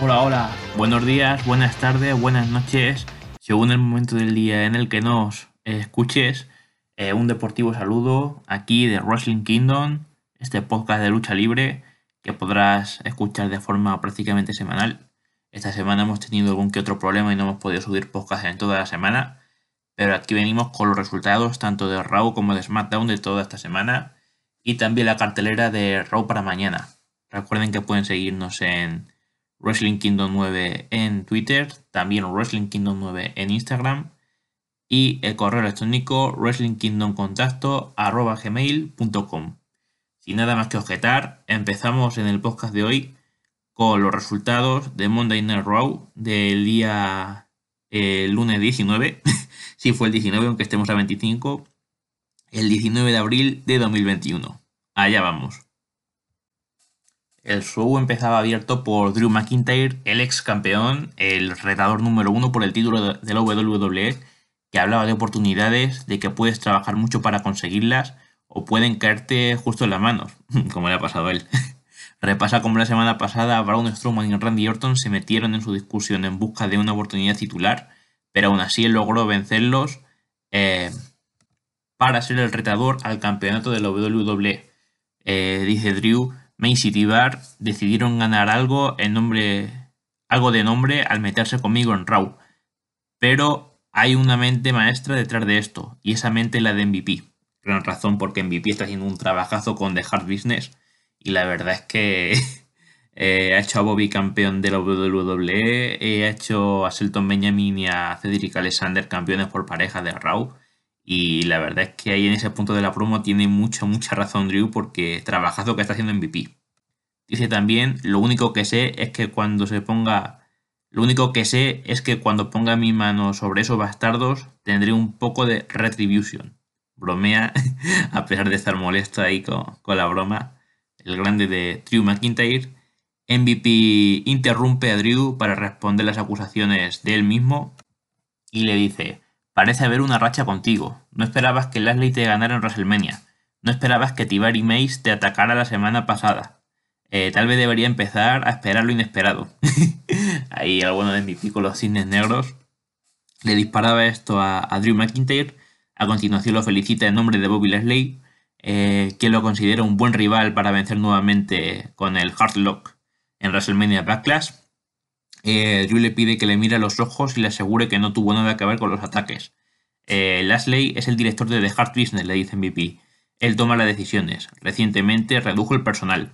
Hola, hola, buenos días, buenas tardes, buenas noches, según el momento del día en el que nos escuches. Eh, un deportivo saludo aquí de Wrestling Kingdom, este podcast de lucha libre que podrás escuchar de forma prácticamente semanal. Esta semana hemos tenido algún que otro problema y no hemos podido subir podcast en toda la semana, pero aquí venimos con los resultados tanto de Raw como de SmackDown de toda esta semana y también la cartelera de Raw para mañana. Recuerden que pueden seguirnos en Wrestling Kingdom 9 en Twitter, también Wrestling Kingdom 9 en Instagram y el correo electrónico wrestlingkingdomcontacto.gmail.com Sin nada más que objetar, empezamos en el podcast de hoy con los resultados de Monday Night Raw del día eh, lunes 19, si fue el 19 aunque estemos a 25, el 19 de abril de 2021. Allá vamos. El show empezaba abierto por Drew McIntyre, el ex campeón, el retador número uno por el título de la WWE, que hablaba de oportunidades, de que puedes trabajar mucho para conseguirlas o pueden caerte justo en las manos, como le ha pasado a él. Repasa como la semana pasada Braun Strowman y Randy Orton se metieron en su discusión en busca de una oportunidad titular, pero aún así él logró vencerlos eh, para ser el retador al campeonato de la WWE. Eh, dice Drew, Macy y Bar decidieron ganar algo en nombre, algo de nombre al meterse conmigo en Raw. Pero hay una mente maestra detrás de esto, y esa mente es la de MVP. Gran razón porque MVP está haciendo un trabajazo con The Hard Business, y la verdad es que eh, ha hecho a Bobby campeón de la WWE, eh, ha hecho a Selton Benjamin y a Cedric Alexander campeones por pareja de Raw. Y la verdad es que ahí en ese punto de la promo tiene mucha, mucha razón Drew porque trabajazo que está haciendo MVP. Dice también, lo único que sé es que cuando se ponga... Lo único que sé es que cuando ponga mi mano sobre esos bastardos tendré un poco de retribution. Bromea, a pesar de estar molesto ahí con, con la broma, el grande de Drew McIntyre. MVP interrumpe a Drew para responder las acusaciones de él mismo y le dice, Parece haber una racha contigo. No esperabas que Lashley te ganara en WrestleMania. No esperabas que Tibari Mace te atacara la semana pasada. Eh, tal vez debería empezar a esperar lo inesperado. Ahí alguno de mis con los cisnes negros. Le disparaba esto a, Drew McIntyre. A continuación lo felicita en nombre de Bobby Lashley, eh, que lo considera un buen rival para vencer nuevamente con el Hardlock en WrestleMania Backlash. Eh, le pide que le mire a los ojos y le asegure que no tuvo nada que ver con los ataques. Eh, Lashley es el director de The Hard Business, le dice MVP. Él toma las decisiones. Recientemente redujo el personal.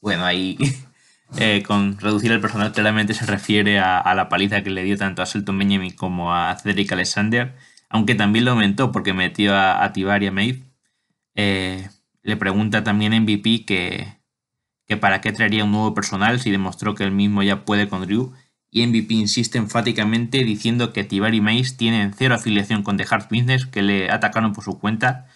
Bueno, ahí eh, con reducir el personal claramente se refiere a, la paliza que le dio tanto a Selton Benjamin como a Cedric Alexander, aunque también lo aumentó porque metió a, a Tibar y a Maeve. Eh, le pregunta también MVP que, que para qué traería un nuevo personal si demostró que él mismo ya puede con Drew, y MVP insiste enfáticamente diciendo que Tibar y Mace tienen cero afiliación con The Hard Business, que le atacaron por su cuenta,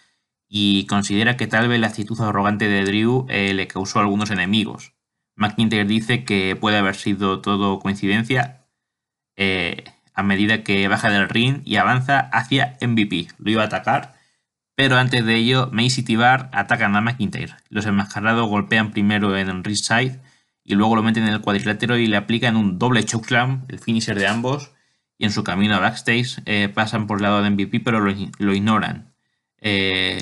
y considera que tal vez la actitud arrogante de Drew eh, le causó algunos enemigos. McIntyre dice que puede haber sido todo coincidencia eh, a medida que baja del ring y avanza hacia MVP. Lo iba a atacar, pero antes de ello, Mace y Tibar atacan a McIntyre. Los enmascarados golpean primero en el side y luego lo meten en el cuadrilátero y le aplican un doble chokeslam, el finisher de ambos. Y en su camino a backstage eh, pasan por el lado de MVP, pero lo, ignoran. Eh,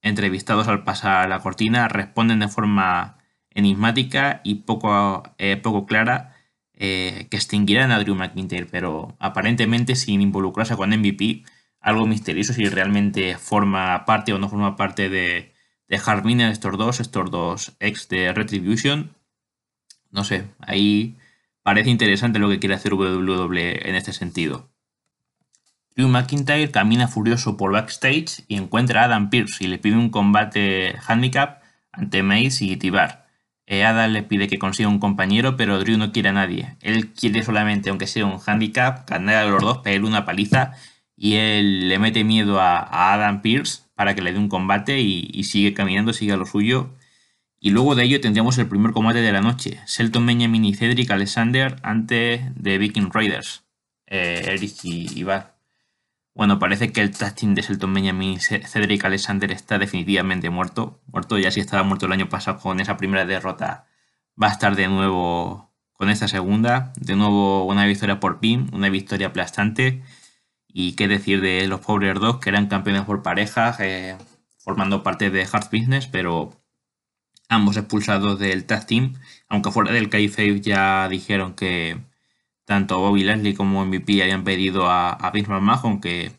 entrevistados al pasar la cortina responden de forma enigmática y poco, eh, poco clara que extinguirán a Drew McIntyre, pero aparentemente sin involucrarse con MVP algo misterioso si realmente forma parte o no forma parte de, de Hardminer estos dos, estos dos ex de Retribution. No sé, ahí parece interesante lo que quiere hacer WWE en este sentido. Drew McIntyre camina furioso por backstage y encuentra a Adam Pearce y le pide un combate handicap ante Mace y Tibar. Eh, Adam le pide que consiga un compañero, pero Drew no quiere a nadie. Él quiere solamente, aunque sea un handicap, ganar a los dos, pedirle una paliza y él le mete miedo a, Adam Pierce para que le dé un combate y, sigue caminando, sigue a lo suyo. Y luego de ello tendríamos el primer combate de la noche, Shelton Benjamin y Cedric Alexander ante The Viking Raiders, eh, Eric y Iván. Bueno, parece que el tag de Shelton Benjamin y Cedric Alexander está definitivamente muerto. Muerto, ya si estaba muerto el año pasado con esa primera derrota, va a estar de nuevo con esta segunda. De nuevo una victoria por pin, una victoria aplastante. Y qué decir de los pobres dos que eran campeones por pareja, eh, formando parte de Hard Business, pero ambos expulsados del tag team. Aunque fuera del Kayfabe ya dijeron que tanto Bobby Leslie como MVP habían pedido a, a Vince que,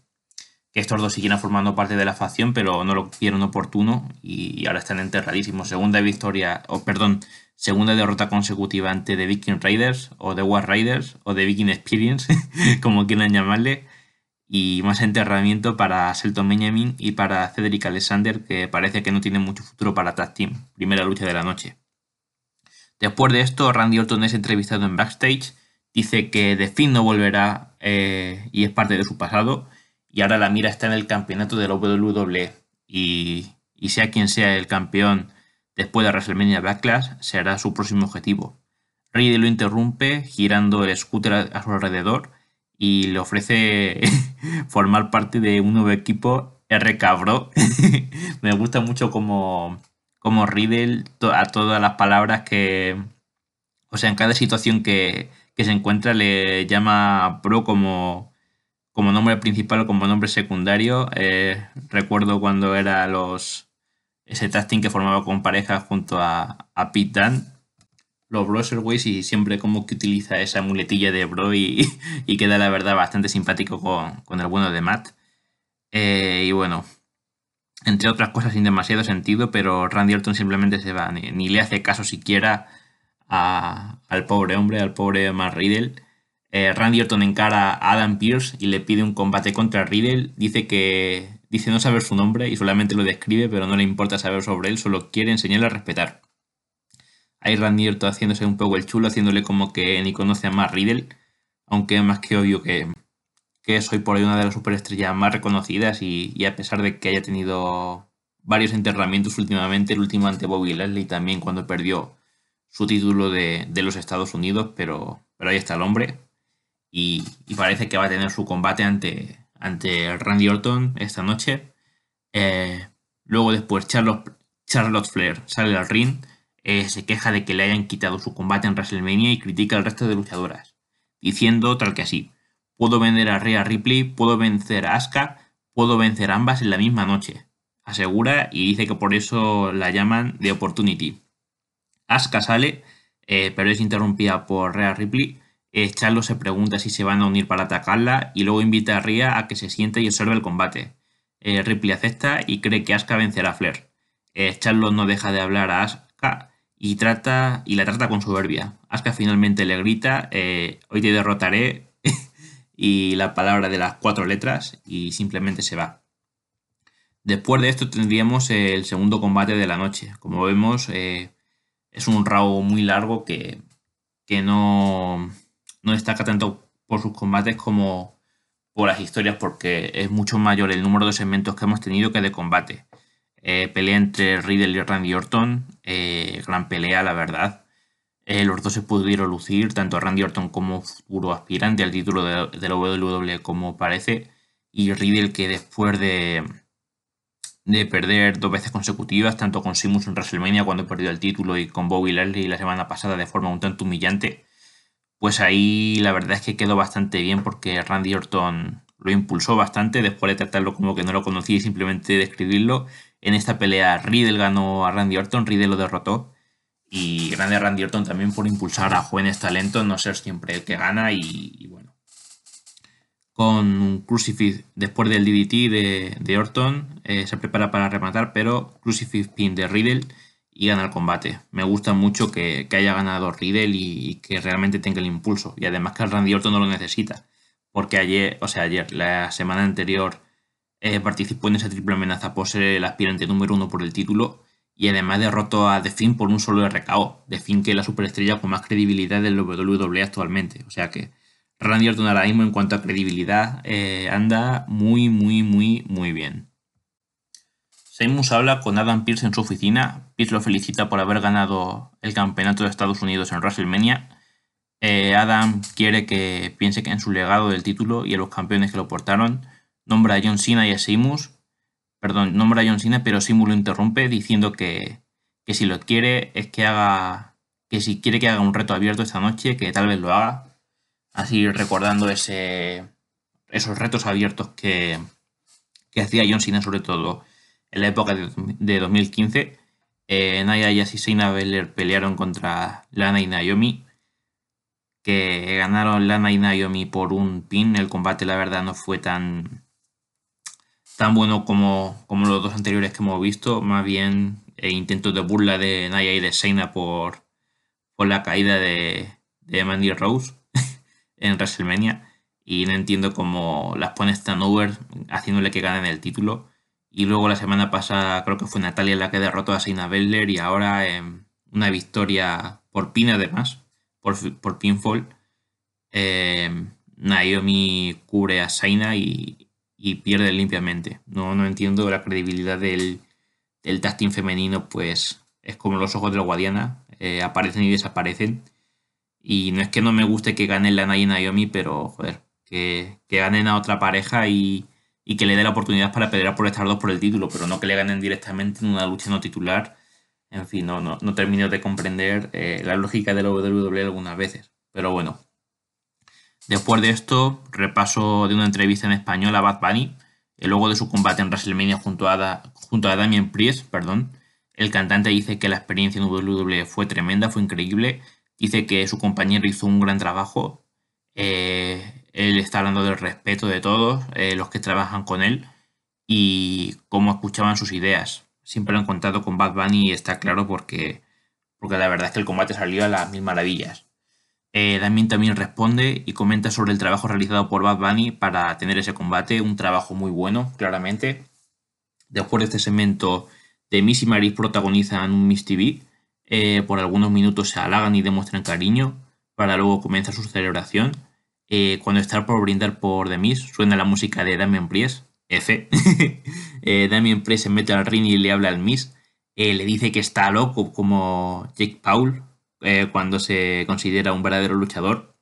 estos dos siguieran formando parte de la facción, pero no lo vieron oportuno y, ahora están enterradísimos. Segunda victoria, o perdón, segunda derrota consecutiva ante The Viking Raiders o The War Raiders o The Viking Experience, como quieran llamarle. Y más enterramiento para Shelton Benjamin y para Cedric Alexander, que parece que no tiene mucho futuro para Tag Team. Primera lucha de la noche. Después de esto, Randy Orton es entrevistado en backstage Dice que The Finn no volverá eh, y es parte de su pasado. Y ahora la mira está en el campeonato de la WWE. Y, sea quien sea el campeón después de WrestleMania Backlash, será su próximo objetivo. Riddle lo interrumpe girando el scooter a, su alrededor y le ofrece formar parte de un nuevo equipo RK Bro. Me gusta mucho como, como Riddle a todas las palabras que... O sea, en cada situación que, que se encuentra le llama Pro como, como nombre principal o como nombre secundario. Eh, recuerdo cuando era los ese tasting que formaba con pareja junto a, a Pete los Browserways, y siempre como que utiliza esa muletilla de Bro y, queda la verdad bastante simpático con, el bueno de Matt. Eh, y bueno, entre otras cosas sin demasiado sentido, pero Randy Orton simplemente se va, ni le hace caso siquiera al pobre hombre, al pobre Matt Riddle. Eh, Randy Orton encara a Adam Pierce y le pide un combate contra Riddle. Dice que dice no saber su nombre y solamente lo describe, pero no le importa saber sobre él, solo quiere enseñarle a respetar. Ahí Randy Orton haciéndose un poco el chulo, haciéndole como que ni conoce a Matt Riddle, aunque es más que obvio que, que soy por ahí una de las superestrellas más reconocidas y, a pesar de que haya tenido varios enterramientos últimamente, el último ante Bobby Leslie también cuando perdió su título de, los Estados Unidos, pero, pero ahí está el hombre. Y, parece que va a tener su combate ante, ante Randy Orton esta noche. Eh, luego después Charlotte, Charlotte Flair sale al ring, eh, se queja de que le hayan quitado su combate en WrestleMania y critica al resto de luchadoras, diciendo tal que así, puedo vender a Rhea Ripley, puedo vencer a Asuka, puedo vencer a ambas en la misma noche. Asegura y dice que por eso la llaman The Opportunity. Asuka sale, eh, pero es interrumpida por Rhea Ripley. Eh, se pregunta si se van a unir para atacarla y luego invita a Rhea a que se siente y observe el combate. Eh, Ripley acepta y cree que Asuka vencerá a Flair. Charlo no deja de hablar a Asuka y, trata, y la trata con soberbia. Asuka finalmente le grita, hoy te derrotaré, y la palabra de las cuatro letras y simplemente se va. Después de esto tendríamos el segundo combate de la noche. Como vemos, es un Raw muy largo que, no, destaca tanto por sus combates como por las historias, porque es mucho mayor el número de segmentos que hemos tenido que de combate. Eh, pelea entre Riddle y Randy Orton, eh, gran pelea, la verdad. Eh, los dos se pudieron lucir, tanto Randy Orton como futuro aspirante al título de, la WWE como parece, y Riddle que después de, de perder dos veces consecutivas, tanto con Simus en WrestleMania cuando perdió el título y con Bobby Lashley la semana pasada de forma un tanto humillante, pues ahí la verdad es que quedó bastante bien porque Randy Orton lo impulsó bastante después de tratarlo como que no lo conocía y simplemente describirlo. En esta pelea Riddle ganó a Randy Orton, Riddle lo derrotó y grande Randy Orton también por impulsar a jóvenes talentos, no ser siempre el que gana y bueno con Crucifix después del DDT de, Orton. Eh, se prepara para rematar, pero Crucifix Pin de Riddle y gana el combate. Me gusta mucho que, haya ganado Riddle y, que realmente tenga el impulso. Y además que Randy Orton no lo necesita. Porque ayer, o sea, ayer, la semana anterior, eh, participó en esa triple amenaza por ser el aspirante número uno por el título. y además derrotó a The Finn por un solo RKO. The Finn que es la superestrella con más credibilidad del WWE actualmente. O sea que Randy Orton ahora mismo en cuanto a credibilidad eh, anda muy, muy, muy, muy bien. Seymour habla con Adam Pierce en su oficina. Pierce lo felicita por haber ganado el campeonato de Estados Unidos en WrestleMania. Eh, Adam quiere que piense que en su legado del título y en los campeones que lo portaron. Nombra a John Cena y a Seymour. Perdón, nombra a John Cena, pero Seymour lo interrumpe diciendo que, que si lo quiere es que haga. que si quiere que haga un reto abierto esta noche, que tal vez lo haga así recordando ese, esos retos abiertos que, hacía John Cena sobre todo en la época de, 2015. Eh, Naya y Belair pelearon contra Lana y Naomi, que ganaron Lana y Naomi por un pin. El combate la verdad no fue tan, tan bueno como, como los dos anteriores que hemos visto, más bien eh, intentos de burla de Naya y de Shayna por, por la caída de, de Mandy Rose en WrestleMania y no entiendo cómo las pones tan over haciéndole que ganen el título. Y luego la semana pasada creo que fue Natalia la que derrotó a Seina Belair y ahora en una victoria por pin además, por, por pinfall. Eh, Naomi cubre a Saina y, pierde limpiamente. No, no entiendo la credibilidad del, del femenino, pues es como los ojos de la Guadiana, eh, aparecen y desaparecen. Y no es que no me guste que ganen la y Naomi, pero joder, que, ganen a otra pareja y, que le dé la oportunidad para pelear por estas dos por el título, pero no que le ganen directamente en una lucha no titular. En fin, no, no, no termino de comprender eh, la lógica de la WWE algunas veces. Pero bueno. Después de esto, repaso de una entrevista en español a Bad Bunny, luego de su combate en WrestleMania junto a, junto a Damien Priest, perdón. El cantante dice que la experiencia en WWE fue tremenda, fue increíble Dice que su compañero hizo un gran trabajo. Eh, él está hablando del respeto de todos eh, los que trabajan con él y cómo escuchaban sus ideas. Siempre lo han contado con Bad Bunny y está claro porque, porque la verdad es que el combate salió a las mil maravillas. Eh, también responde y comenta sobre el trabajo realizado por Bad Bunny para tener ese combate, un trabajo muy bueno, claramente. Después de este segmento, de Miss y Maris protagonizan un Miss TV eh, por algunos minutos se halagan y demuestran cariño, para luego comenzar su celebración. Eh, cuando está por brindar por The suena la música de Damien Priest, F. Damien Priest se mete al ring y le habla al Miss. Le dice que está loco como Jake Paul cuando se considera un verdadero luchador.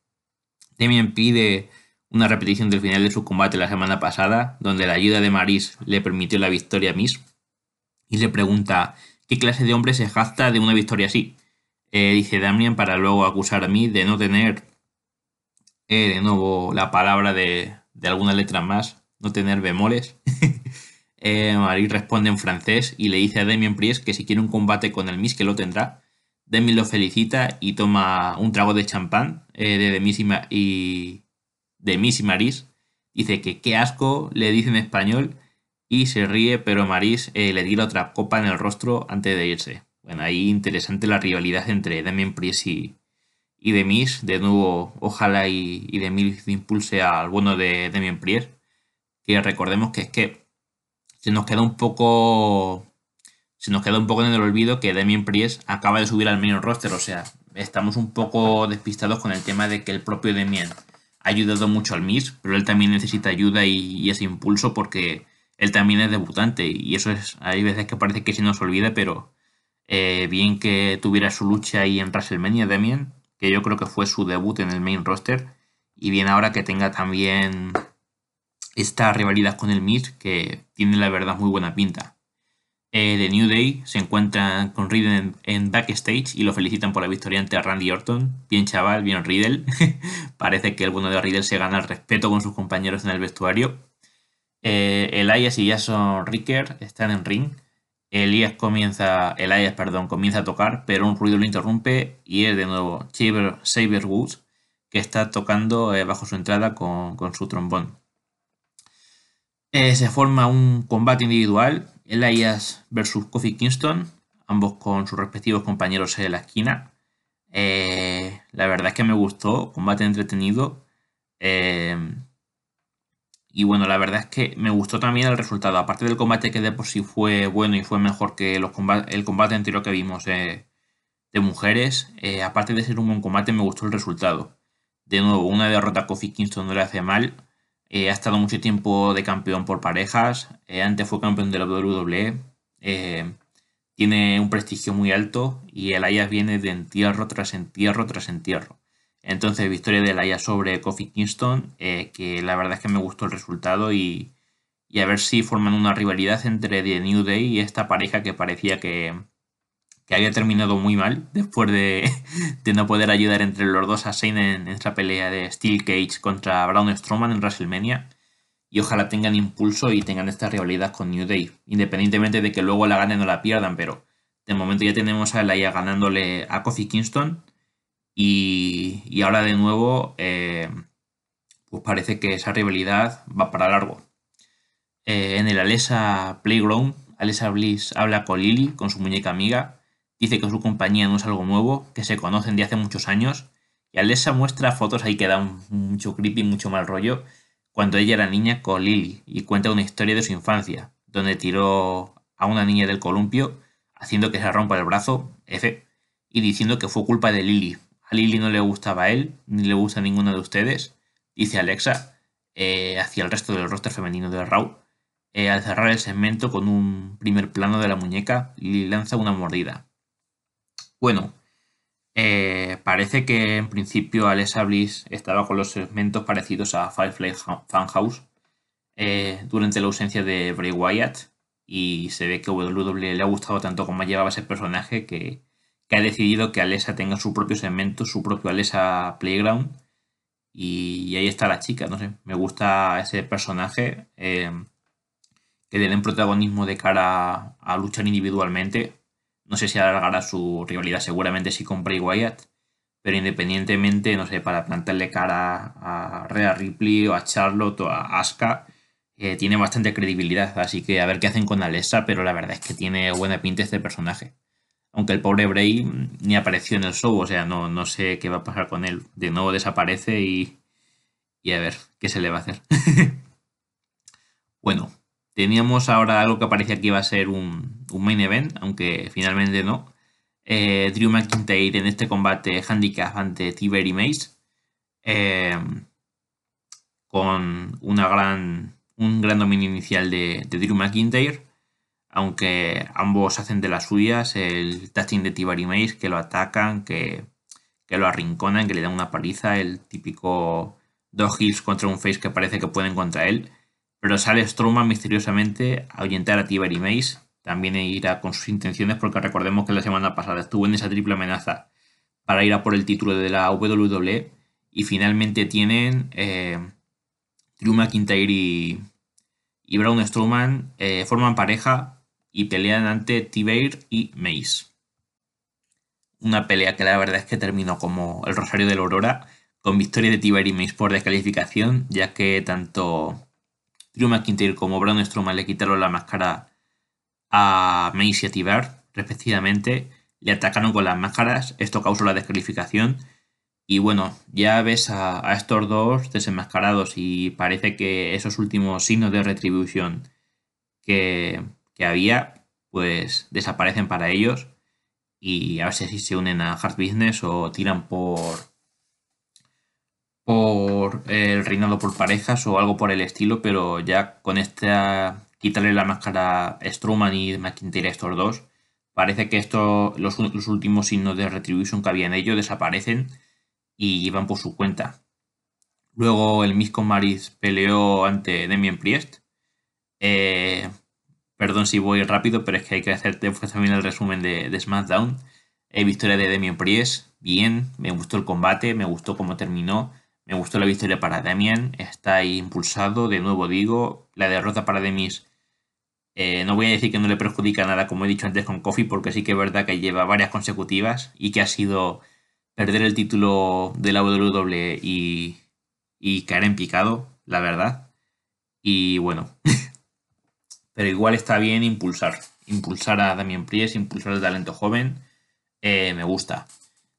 Damien pide una repetición del final de su combate la semana pasada, donde la ayuda de Maris le permitió la victoria a Miss. Y le pregunta ¿Qué clase de hombre se jacta de una victoria así? Eh, dice Damian para luego acusar a mí de no tener, eh, de nuevo, la palabra de, de alguna letra más, no tener bemoles. eh, Marie responde en francés y le dice a Damien Priest que si quiere un combate con el Miss que lo tendrá. Demi lo felicita y toma un trago de champán eh, de Demis y, de Miss y Maris. Dice que qué asco, le dice en español y se ríe, pero Maris eh, le tira otra copa en el rostro antes de irse. Bueno, ahí interesante la rivalidad entre Damien Priest y, y Demis. De nuevo, ojalá y, y Demis impulse al bueno de Damien Priest. Que recordemos que es que se nos queda un poco. Se nos queda un poco en el olvido que Damien Priest acaba de subir al main roster. O sea, estamos un poco despistados con el tema de que el propio Damien ha ayudado mucho al Miss, pero él también necesita ayuda y ese impulso porque él también es debutante y eso es, hay veces que parece que se nos olvida, pero eh, bien que tuviera su lucha ahí en WrestleMania Damien, que yo creo que fue su debut en el main roster, y bien ahora que tenga también esta rivalidad con el Miz, que tiene la verdad muy buena pinta. Eh, The New Day se encuentran con Riddle en, backstage y lo felicitan por la victoria ante Randy Orton. Bien chaval, bien Riddle. Parece que el bueno de Riddle se gana el respeto con sus compañeros en el vestuario. Eh, Elias y Jason Ricker están en ring. Elias comienza, Elias, perdón, comienza a tocar, pero un ruido lo interrumpe y es de nuevo Saber Woods que está tocando eh, bajo su entrada con, su trombón. Eh, se forma un combate individual, Elias versus Kofi Kingston, ambos con sus respectivos compañeros en la esquina. la verdad es que me gustó, combate entretenido. Y bueno, la verdad es que me gustó también el resultado. Aparte del combate que de por sí fue bueno y fue mejor que el combate anterior que vimos eh, de mujeres, eh, aparte de ser un buen combate, me gustó el resultado. De nuevo, una derrota a Kofi Kingston no le hace mal. Eh, ha estado mucho tiempo de campeón por parejas. antes fue campeón de la WWE. tiene un prestigio muy alto y el Ayas viene de entierro tras entierro tras entierro. Entonces, victoria de Laia sobre Kofi Kingston, eh, que la verdad es que me gustó el resultado y, a ver si forman una rivalidad entre The New Day y esta pareja que parecía que, había terminado muy mal después de, no poder ayudar entre los dos a Shane en, esta pelea de Steel Cage contra Braun Strowman en WrestleMania. Y ojalá tengan impulso y tengan esta rivalidad con New Day, independientemente de que luego la ganen o la pierdan, pero de momento ya tenemos a Laia ganándole a Kofi Kingston y, ahora de nuevo, eh, pues parece que esa rivalidad va para largo. Eh, en el Alessa Playground, Alessa Bliss habla con Lily, con su muñeca amiga. Dice que su compañía no es algo nuevo, que se conocen de hace muchos años. Y Alessa muestra fotos ahí que dan mucho creepy, mucho mal rollo, cuando ella era niña con Lily y cuenta una historia de su infancia, donde tiró a una niña del columpio, haciendo que se rompa el brazo, F, y diciendo que fue culpa de Lily, a Lily no le gustaba a él, ni le gusta a ninguna de ustedes, dice Alexa, eh, hacia el resto del roster femenino de Raw. Eh, al cerrar el segmento con un primer plano de la muñeca, Lily lanza una mordida. Bueno, eh, parece que en principio Alexa Bliss estaba con los segmentos parecidos a Firefly Funhouse durante la ausencia de Bray Wyatt y se ve que WWE le ha gustado tanto como llevaba ese personaje que que ha decidido que Alessa tenga su propio segmento, su propio Alessa Playground. Y, ahí está la chica, no sé, me gusta ese personaje. Eh, que le den protagonismo de cara a, luchar individualmente. No sé si alargará su rivalidad, seguramente sí con Bray Wyatt. Pero independientemente, no sé, para plantarle cara a Rhea Ripley o a Charlotte o a Asuka, eh, tiene bastante credibilidad. Así que a ver qué hacen con Alessa, pero la verdad es que tiene buena pinta este personaje. Aunque el pobre Bray ni apareció en el show, o sea, no, no sé qué va a pasar con él. De nuevo desaparece y, y a ver qué se le va a hacer. bueno, teníamos ahora algo que parecía que iba a ser un, main event, aunque finalmente no. Eh, Drew McIntyre en este combate handicap ante Tiberi Mace. Eh, con una gran, un gran dominio inicial de, de Drew McIntyre aunque ambos hacen de las suyas, el touching de Tibari Mace, que lo atacan, que, lo arrinconan, que le dan una paliza, el típico dos hills contra un face que parece que pueden contra él, pero sale Strowman misteriosamente a ahuyentar a Tibari Mace, también irá con sus intenciones porque recordemos que la semana pasada estuvo en esa triple amenaza para ir a por el título de la WWE y finalmente tienen eh, Drew McIntyre y, y Braun Strowman eh, forman pareja y pelean ante Tibeir y Mace. Una pelea que la verdad es que terminó como el Rosario de la Aurora, con victoria de Tibeir y Mace por descalificación, ya que tanto Drew McIntyre como Braun Strowman le quitaron la máscara a Mace y a respectivamente, le atacaron con las máscaras, esto causó la descalificación. Y bueno, ya ves a, estos dos desenmascarados y parece que esos últimos signos de retribución que, había, pues desaparecen para ellos. Y a ver si se unen a Hard Business o tiran por por el reinado por parejas o algo por el estilo, pero ya con esta quitarle la máscara a Strowman y McIntyre a estos dos, parece que esto, los, últimos signos de Retribution que había en ellos desaparecen y van por su cuenta. Luego el Miss Maris peleó ante Demian Priest. Eh, Perdón si voy rápido, pero es que hay que hacerte pues, también el resumen de, SmackDown. Eh, victoria de Demian Priest, bien, me gustó el combate, me gustó cómo terminó, me gustó la victoria para Demian, está ahí impulsado, de nuevo digo, la derrota para Demis, eh, no voy a decir que no le perjudica nada, como he dicho antes con Kofi, porque sí que es verdad que lleva varias consecutivas y que ha sido perder el título de la WWE y, y caer en picado, la verdad. Y bueno, pero igual está bien impulsar. Impulsar a Damien Priest, impulsar el talento joven. Eh, me gusta.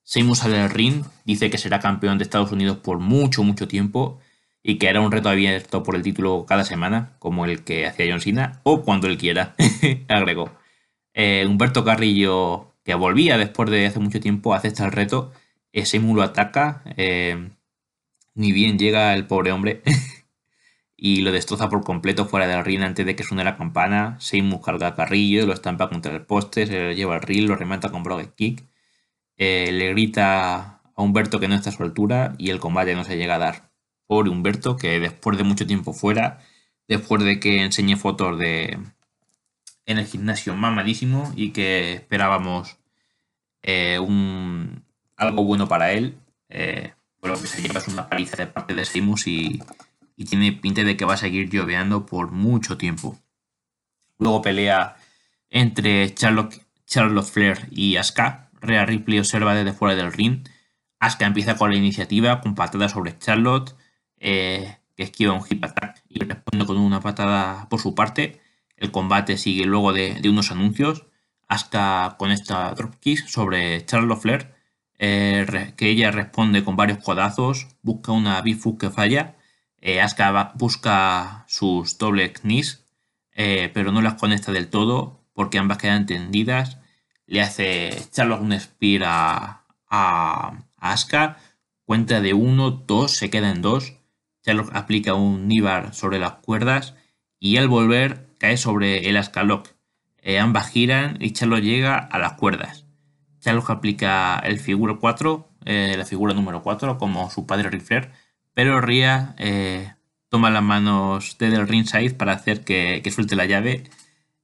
Seymour sale del ring, dice que será campeón de Estados Unidos por mucho, mucho tiempo y que era un reto abierto por el título cada semana, como el que hacía John Cena, o cuando él quiera, agregó. Eh, Humberto Carrillo, que volvía después de hace mucho tiempo, acepta el reto, ese lo ataca, eh, ni bien llega el pobre hombre, y lo destroza por completo fuera del ring antes de que suene la campana. Seymour carga a Carrillo, lo estampa contra el poste, se lo lleva al ring, lo remata con Brogue Kick, eh, le grita a Humberto que no está a su altura y el combate no se llega a dar. Pobre Humberto, que después de mucho tiempo fuera, después de que enseñé fotos de en el gimnasio mamadísimo y que esperábamos eh, algo bueno para él, eh, que se lleva una paliza de parte de Simus y, tiene pinta de que va a seguir lloveando por mucho tiempo. Luego pelea entre Charlotte, Charlotte Flair y Asuka. Rhea Ripley observa desde fuera del ring. Asuka empieza con la iniciativa, con patadas sobre Charlotte, eh, que esquiva un hip attack y responde con una patada por su parte. El combate sigue luego de, unos anuncios. Asuka con esta dropkick sobre Charlotte Flair, eh, que ella responde con varios codazos, busca una bifus que falla eh, busca sus doble knees, eh, pero no las conecta del todo porque ambas quedan tendidas. Le hace Charlotte un spear a, a, Asuka. Cuenta de 1, 2, se queda en 2. Charlotte aplica un Nibar sobre las cuerdas y al volver cae sobre el Asuka Lock. Eh, ambas giran y Charlotte llega a las cuerdas. Charlotte aplica el figura 4, la figura número 4, como su padre Rifler pero Ria eh, toma las manos de del ringside para hacer que, suelte la llave.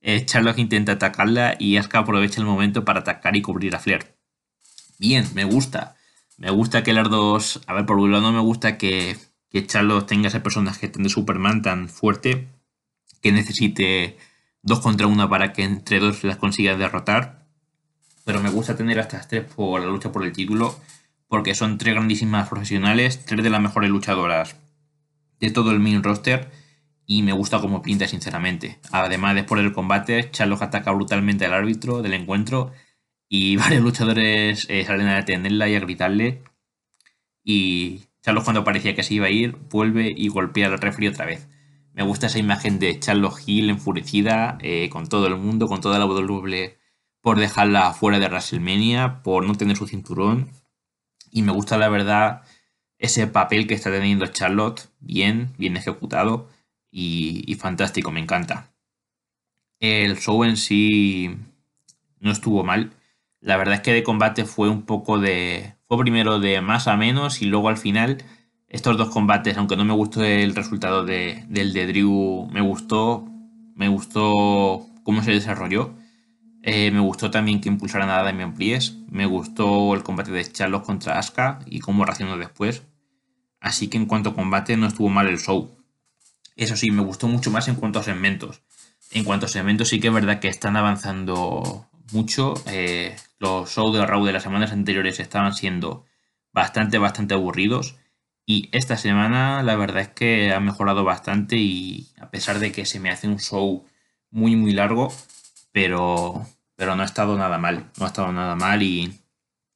Eh, intenta atacarla y Asuka aprovecha el momento para atacar y cubrir a Flair. Bien, me gusta. Me gusta que las dos. A ver, por un lado, no me gusta que, que tenga ese personaje de Superman tan fuerte que necesite dos contra una para que entre dos las consiga derrotar. Pero me gusta tener a estas tres por la lucha por el título porque son tres grandísimas profesionales, tres de las mejores luchadoras de todo el main roster y me gusta como pinta sinceramente. Además, después del combate, Charlotte ataca brutalmente al árbitro del encuentro y varios luchadores eh, salen a detenerla y a gritarle y Charlotte cuando parecía que se iba a ir vuelve y golpea al refri otra vez. Me gusta esa imagen de Charlotte Hill enfurecida eh, con todo el mundo, con toda la WWE por dejarla fuera de WrestleMania, por no tener su cinturón y me gusta la verdad ese papel que está teniendo Charlotte, bien, bien ejecutado y, fantástico, me encanta. El show en sí no estuvo mal. La verdad es que de combate fue un poco de... Fue primero de más a menos y luego al final estos dos combates, aunque no me gustó el resultado de, del de Drew, me gustó, me gustó cómo se desarrolló. Eh, me gustó también que impulsaran a Damian Priest. Me gustó el combate de Charlos contra Asuka y cómo reaccionó después. Así que en cuanto a combate no estuvo mal el show. Eso sí, me gustó mucho más en cuanto a segmentos. En cuanto a segmentos sí que es verdad que están avanzando mucho. Eh, los shows de Raw de las semanas anteriores estaban siendo bastante, bastante aburridos. Y esta semana la verdad es que ha mejorado bastante y a pesar de que se me hace un show muy, muy largo, pero, pero no ha estado nada mal. No ha estado nada mal y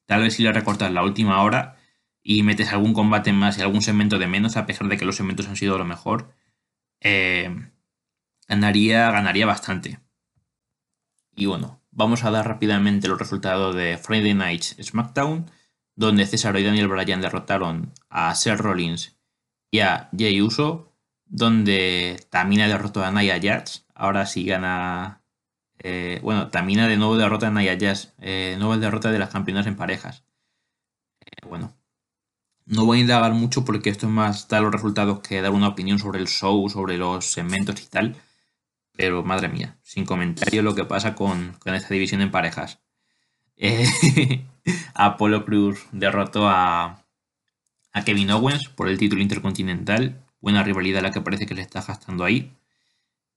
tal vez si le recortas la última hora y metes algún combate más y algún segmento de menos, a pesar de que los segmentos han sido lo mejor, eh, ganaría, ganaría bastante. Y bueno, vamos a dar rápidamente los resultados de Friday Night SmackDown, donde César y Daniel Bryan derrotaron a Seth Rollins y a Jay Uso, donde Tamina derrotó a Nia Jax. Ahora sí gana eh, bueno, Tamina de nuevo derrota a Nia Jazz, eh, nueva derrota de las campeonas en parejas. Eh, bueno, no voy a indagar mucho porque esto es más dar los resultados que dar una opinión sobre el show, sobre los segmentos y tal. Pero madre mía, sin comentario lo que pasa con, esta división en parejas. Apolo Cruz derrotó a, Kevin Owens por el título intercontinental. Buena rivalidad la que parece que le está gastando ahí.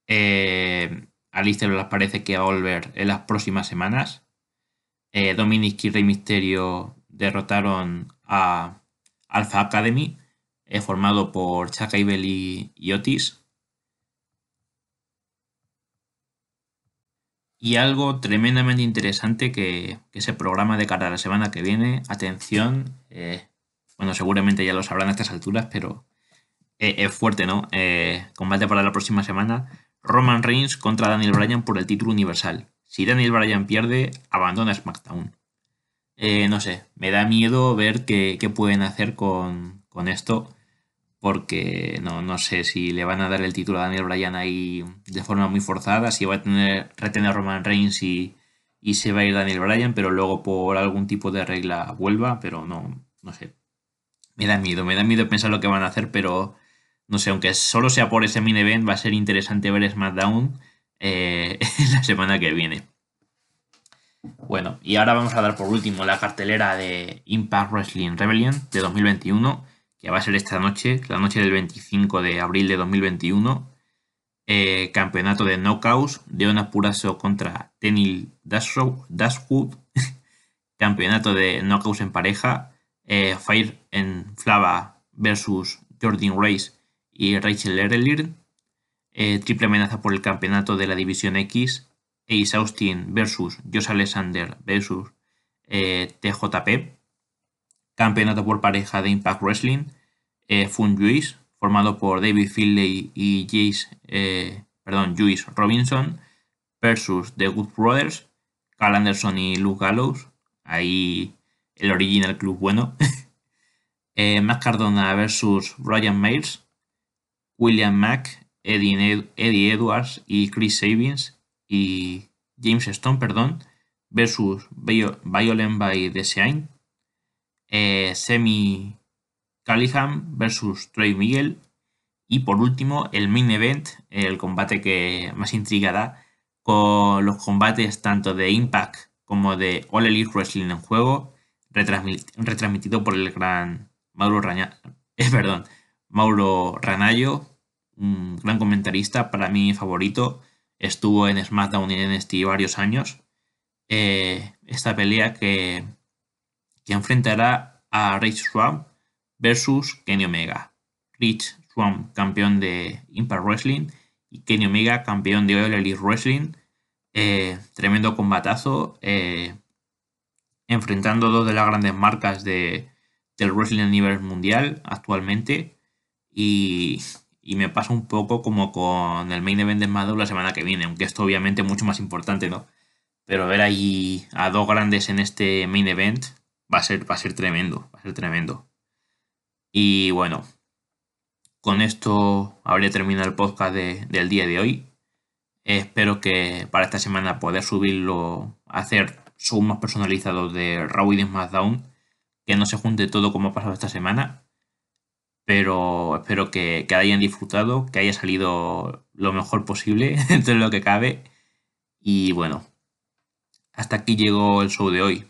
Eh, Alistair les parece que va a volver en las próximas semanas. Eh, Dominic y Rey Misterio derrotaron a Alpha Academy, eh, formado por Chuck Abel y, Otis. Y algo tremendamente interesante que, se programa de cara a la semana que viene. Atención, eh, bueno, seguramente ya lo sabrán a estas alturas, pero es fuerte, ¿no? combate para la próxima semana. Roman Reigns contra Daniel Bryan por el título universal. Si Daniel Bryan pierde, abandona SmackDown. No sé, me da miedo ver qué, pueden hacer con, con esto porque no, no, sé si le van a dar el título a Daniel Bryan ahí de forma muy forzada, si va a tener, retener Roman Reigns y, y, se va a ir Daniel Bryan, pero luego por algún tipo de regla vuelva, pero no, no sé. Me da miedo, me da miedo pensar lo que van a hacer, pero no sé, aunque solo sea por ese mini event, va a ser interesante ver SmackDown eh, la semana que viene. Bueno, y ahora vamos a dar por último la cartelera de Impact Wrestling Rebellion de 2021 que va a ser esta noche, la noche del 25 de abril de 2021. Eh, campeonato de knockouts, Deona Purazo contra Tenil Dashwood. campeonato de knockouts en pareja, eh, Fire en Flava versus Jordan Race y Rachel Erlir. Eh, triple amenaza por el campeonato de la División X, Ace Austin versus Josh Alexander versus TJP campeonato por pareja de Impact Wrestling, eh, Fun Juice, formado por David Finlay y Jace, eh, perdón, Juice Robinson, versus The Good Brothers, Carl Anderson y Luke Gallows, ahí el original club bueno, eh, Cardona versus Brian Mayers, William Mack, Eddie, Eddie Edwards y Chris Savings y James Stone, perdón, versus Violent by Design, eh, Semi Callihan versus Troy Miguel. Y por último, el main event, el combate que más intrigará, con los combates tanto de Impact como de All Elite Wrestling en juego, retransmitido por el gran Mauro, Raña, eh, perdón, Mauro Ranayo, un gran comentarista, para mí favorito. Estuvo en SmackDown y en NXT varios años. Eh, esta pelea que que enfrentará a Rich Swan versus Kenny Omega. Rich Swan, campeón de Impact Wrestling, y Kenny Omega, campeón de All Elite Wrestling. Eh, tremendo combatazo, eh, enfrentando dos de las grandes marcas de, del wrestling a nivel mundial actualmente. Y, me pasa un poco como con el main event de SmackDown la semana que viene, aunque esto obviamente es mucho más importante, ¿no? Pero ver ahí a dos grandes en este main event va a ser, va a ser tremendo, va a ser tremendo. Y bueno, con esto habría terminado el podcast del día de hoy. Espero que para esta semana poder subirlo, hacer show más personalizados de Raw y de SmackDown, que no se junte todo como ha pasado esta semana. Pero espero que, hayan disfrutado, que haya salido lo mejor posible dentro de lo que cabe. Y bueno, hasta aquí llegó el show de hoy.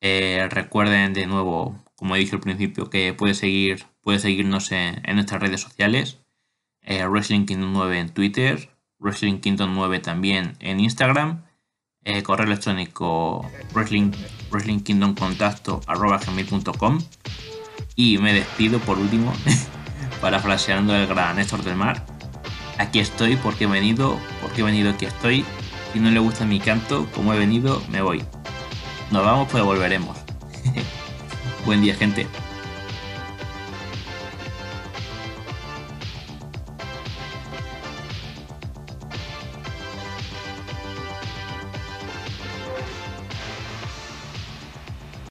Eh, recuerden de nuevo, como he dicho al principio, que puede seguir, puede seguirnos en, nuestras redes sociales. Eh, Wrestling Kingdom 9 en Twitter, Wrestling Kingdom 9 también en Instagram, eh, correo electrónico Wrestling, Wrestling Kingdom contacto arroba gmail.com y me despido por último parafraseando el gran Néstor del Mar. Aquí estoy porque he venido, porque he venido aquí estoy. Si no le gusta mi canto, como he venido, me voy. Nos vamos, pues volveremos. Buen día, gente.